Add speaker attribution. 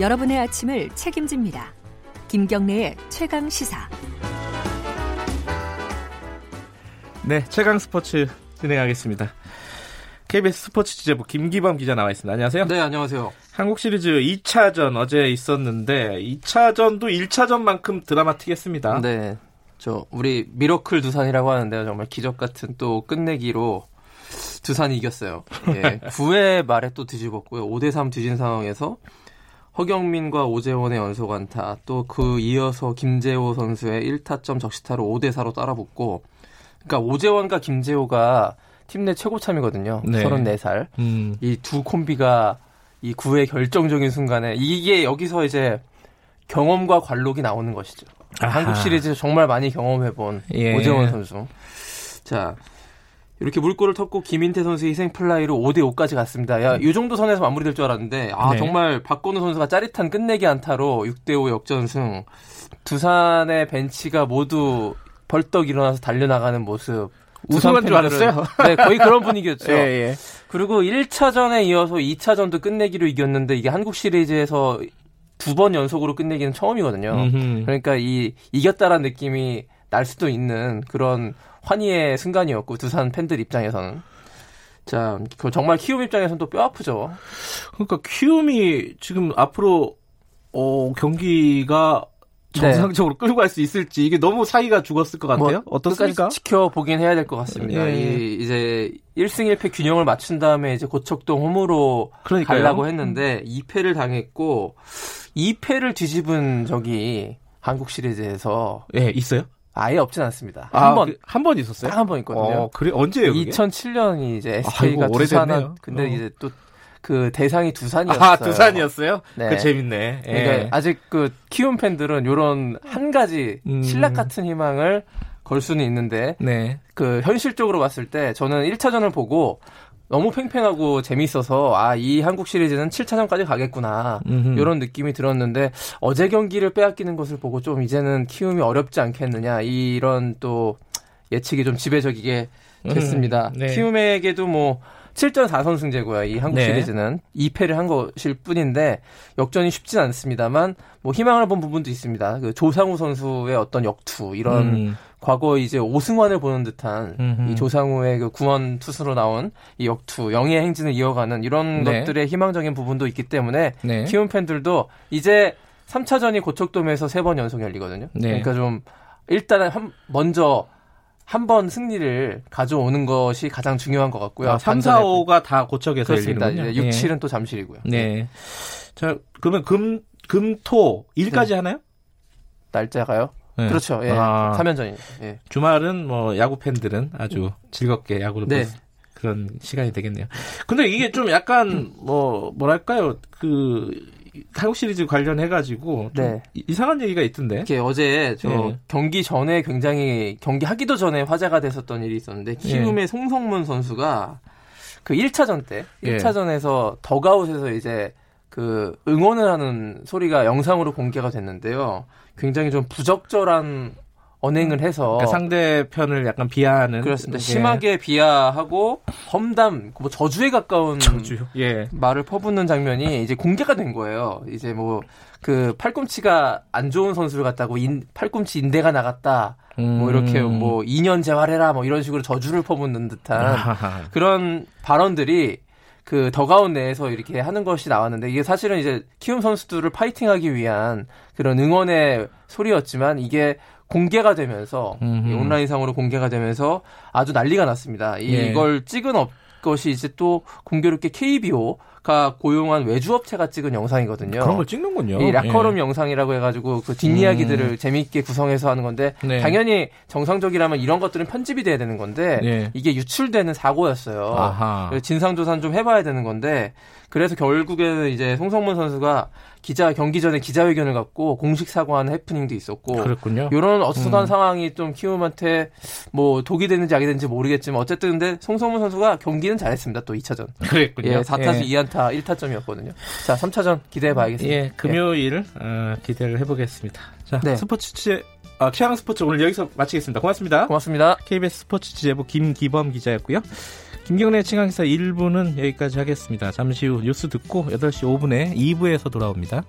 Speaker 1: 여러분의 아침을 책임집니다. 김경래의 최강 시사.
Speaker 2: 네, 최강 스포츠 진행하겠습니다. KBS 스포츠 취재부 김기범 기자 나와 있습니다. 안녕하세요.
Speaker 3: 네, 안녕하세요.
Speaker 2: 한국 시리즈 2차전 어제 있었는데 2차전도 1차전만큼 드라마틱했습니다.
Speaker 3: 네. 저 우리 미러클 두산이라고 하는데요. 정말 기적 같은 또 끝내기로 두산이 이겼어요. 예. 9회 말에 또 뒤집었고요. 5대 3 뒤진 상황에서 허경민과 오재원의 연속 안타, 또 그 이어서 김재호 선수의 1타점 적시타로 5대 4로 따라붙고 그러니까 오재원과 김재호가 팀 내 최고참이거든요. 네. 34살. 음. 이두 콤비가 이 9회 결정적인 순간에 이게 여기서 이제 경험과 관록이 나오는 것이죠. 아하. 한국 시리즈 정말 많이 경험해본 예. 오재원 선수. 자, 이렇게 물꼬를 텄고 김인태 선수의 희생 플라이로 5대 5까지 갔습니다. 야, 이 정도 선에서 마무리될 줄 알았는데 아, 네. 정말 박건우 선수가 짜릿한 끝내기 안타로 6대 5 역전승. 두산의 벤치가 모두 벌떡 일어나서 달려나가는 모습.
Speaker 2: 우승한 줄 알았어요?
Speaker 3: 네, 거의 그런 분위기였죠. 예, 예. 그리고 1차전에 이어서 2차전도 끝내기로 이겼는데 이게 한국 시리즈에서 두 번 연속으로 끝내기는 처음이거든요. 음흠. 그러니까 이 이겼다라는 느낌이 날 수도 있는 그런 환희의 순간이었고 두산 팬들 입장에서는 자, 그 정말 키움 입장에서는 또 뼈 아프죠.
Speaker 2: 그러니까 키움이 지금 앞으로 어, 경기가 정상적으로 네. 끌고 갈 수 있을지 이게 너무 사이가 죽었을 것 같아요. 뭐, 어떻습니까?
Speaker 3: 지켜보긴 해야 될 것 같습니다. 예. 이, 이제 1승 1패 균형을 맞춘 다음에 이제 고척동 홈으로 그러니까요. 가려고 했는데 2패를 당했고 2패를 뒤집은 적이 한국 시리즈에서
Speaker 2: 예, 있어요?
Speaker 3: 아예 없진 않습니다.
Speaker 2: 아, 한 번. 그, 한번 있었어요?
Speaker 3: 한번 있거든요. 어,
Speaker 2: 그래, 언제예요?
Speaker 3: 2007년이 이제 SK가 아이고, 두산한, 근데 어. 이제 또 그 대상이 두산이었어요.
Speaker 2: 아, 두산이었어요? 네. 그 재밌네.
Speaker 3: 예. 그러니까 아직 그 키움 팬들은 요런 한 가지 음. 신락 같은 희망을 걸 수는 있는데 네. 그 현실적으로 봤을 때 저는 1차전을 보고 너무 팽팽하고 재밌어서 아 이 한국 시리즈는 7차전까지 가겠구나 음흠. 이런 느낌이 들었는데 어제 경기를 빼앗기는 것을 보고 좀 이제는 키움이 어렵지 않겠느냐 이런 또 예측이 좀 지배적이게 됐습니다. 음, 네. 키움에게도 뭐 7전 4선 승제고요. 이 한국 네. 시리즈는 2패를 한 것일 뿐인데 역전이 쉽진 않습니다만 뭐 희망을 본 부분도 있습니다. 그 조상우 선수의 어떤 역투 이런 음. 과거 이제 오승환을 보는 듯한 음흠. 이 조상우의 그 구원 투수로 나온 이 역투 영예의 행진을 이어가는 이런 네. 것들의 희망적인 부분도 있기 때문에 네. 키움 팬들도 이제 3차전이 고척돔에서 세 번 연속 열리거든요. 네. 그러니까 좀 일단은 한 먼저 한 번 승리를 가져오는 것이 가장 중요한 것 같고요. 아,
Speaker 2: 3, 4, 5가 다 고척에서. 열리는군요.
Speaker 3: 이제 6, 7은 또 잠실이고요.
Speaker 2: 네. 자, 그러면 금, 금, 토, 일까지 하나요?
Speaker 3: 날짜가요? 네. 그렇죠. 예. 아, 3연전이. 예.
Speaker 2: 주말은 뭐 야구 팬들은 아주 즐겁게 야구를 네. 볼 그런 시간이 되겠네요. 근데 이게 좀 약간 뭐 뭐랄까요? 그 한국 시리즈 관련해 가지고 네. 이상한 얘기가 있던데.
Speaker 3: 이게 어제 저 네. 경기 전에 굉장히 경기 하기도 전에 화제가 됐었던 일이 있었는데 키움의 네. 송성문 선수가 그 1차전 때 1차전에서 더가웃에서 이제 그 응원을 하는 소리가 영상으로 공개가 됐는데요. 굉장히 좀 부적절한 언행을 해서
Speaker 2: 그러니까 상대편을 약간 비하하는
Speaker 3: 그렇습니다. 예. 심하게 비하하고 험담, 뭐 저주에 가까운 저주. 예. 말을 퍼붓는 장면이 이제 공개가 된 거예요. 이제 뭐 그 팔꿈치가 안 좋은 선수를 갖다고 인, 팔꿈치 인대가 나갔다. 음. 뭐 이렇게 음. 뭐 2년 재활해라 뭐 이런 식으로 저주를 퍼붓는 듯한 그런 발언들이 그 더그아웃 내에서 이렇게 하는 것이 나왔는데 이게 사실은 이제 키움 선수들을 파이팅하기 위한 그런 응원의 소리였지만 이게 공개가 되면서 온라인상으로 공개가 되면서 아주 난리가 났습니다. 이, 예. 이걸 찍은 업 것이 이제 또 공교롭게 KBO 가 고용한 외주업체가 찍은 영상이거든요.
Speaker 2: 그런 걸 찍는군요.
Speaker 3: 이 라커룸 예. 영상이라고 해가지고 그 뒷이야기들을 음. 재미있게 구성해서 하는 건데 네. 당연히 정상적이라면 이런 것들은 편집이 돼야 되는 건데 네. 이게 유출되는 사고였어요. 진상 조사는 좀 해봐야 되는 건데 그래서 결국에는 이제 송성문 선수가 기자 경기 전에 기자회견을 갖고 공식 사과하는 해프닝도 있었고
Speaker 2: 그렇군요.
Speaker 3: 이런 어수선한 음. 상황이 좀 키움한테 뭐 독이 되는지 악이 되는지 모르겠지만 어쨌든 근데 송성문 선수가 경기는 잘했습니다. 또 2차전.
Speaker 2: 그랬군요.
Speaker 3: 예, 4타수 예. 2안타 1타점이었거든요. 자, 3차전 기대해 봐야겠습니다.
Speaker 2: 예, 금요일 예. 어, 기대를 해 보겠습니다. 자, 네. 스포츠 취재 아, 최양 스포츠 오늘 여기서 마치겠습니다. 고맙습니다.
Speaker 3: 고맙습니다.
Speaker 2: KBS 스포츠 취재부 김기범 기자였고요. 김경래 칭강기사 1부는 여기까지 하겠습니다. 잠시 후 뉴스 듣고 8시 5분에 2부에서 돌아옵니다.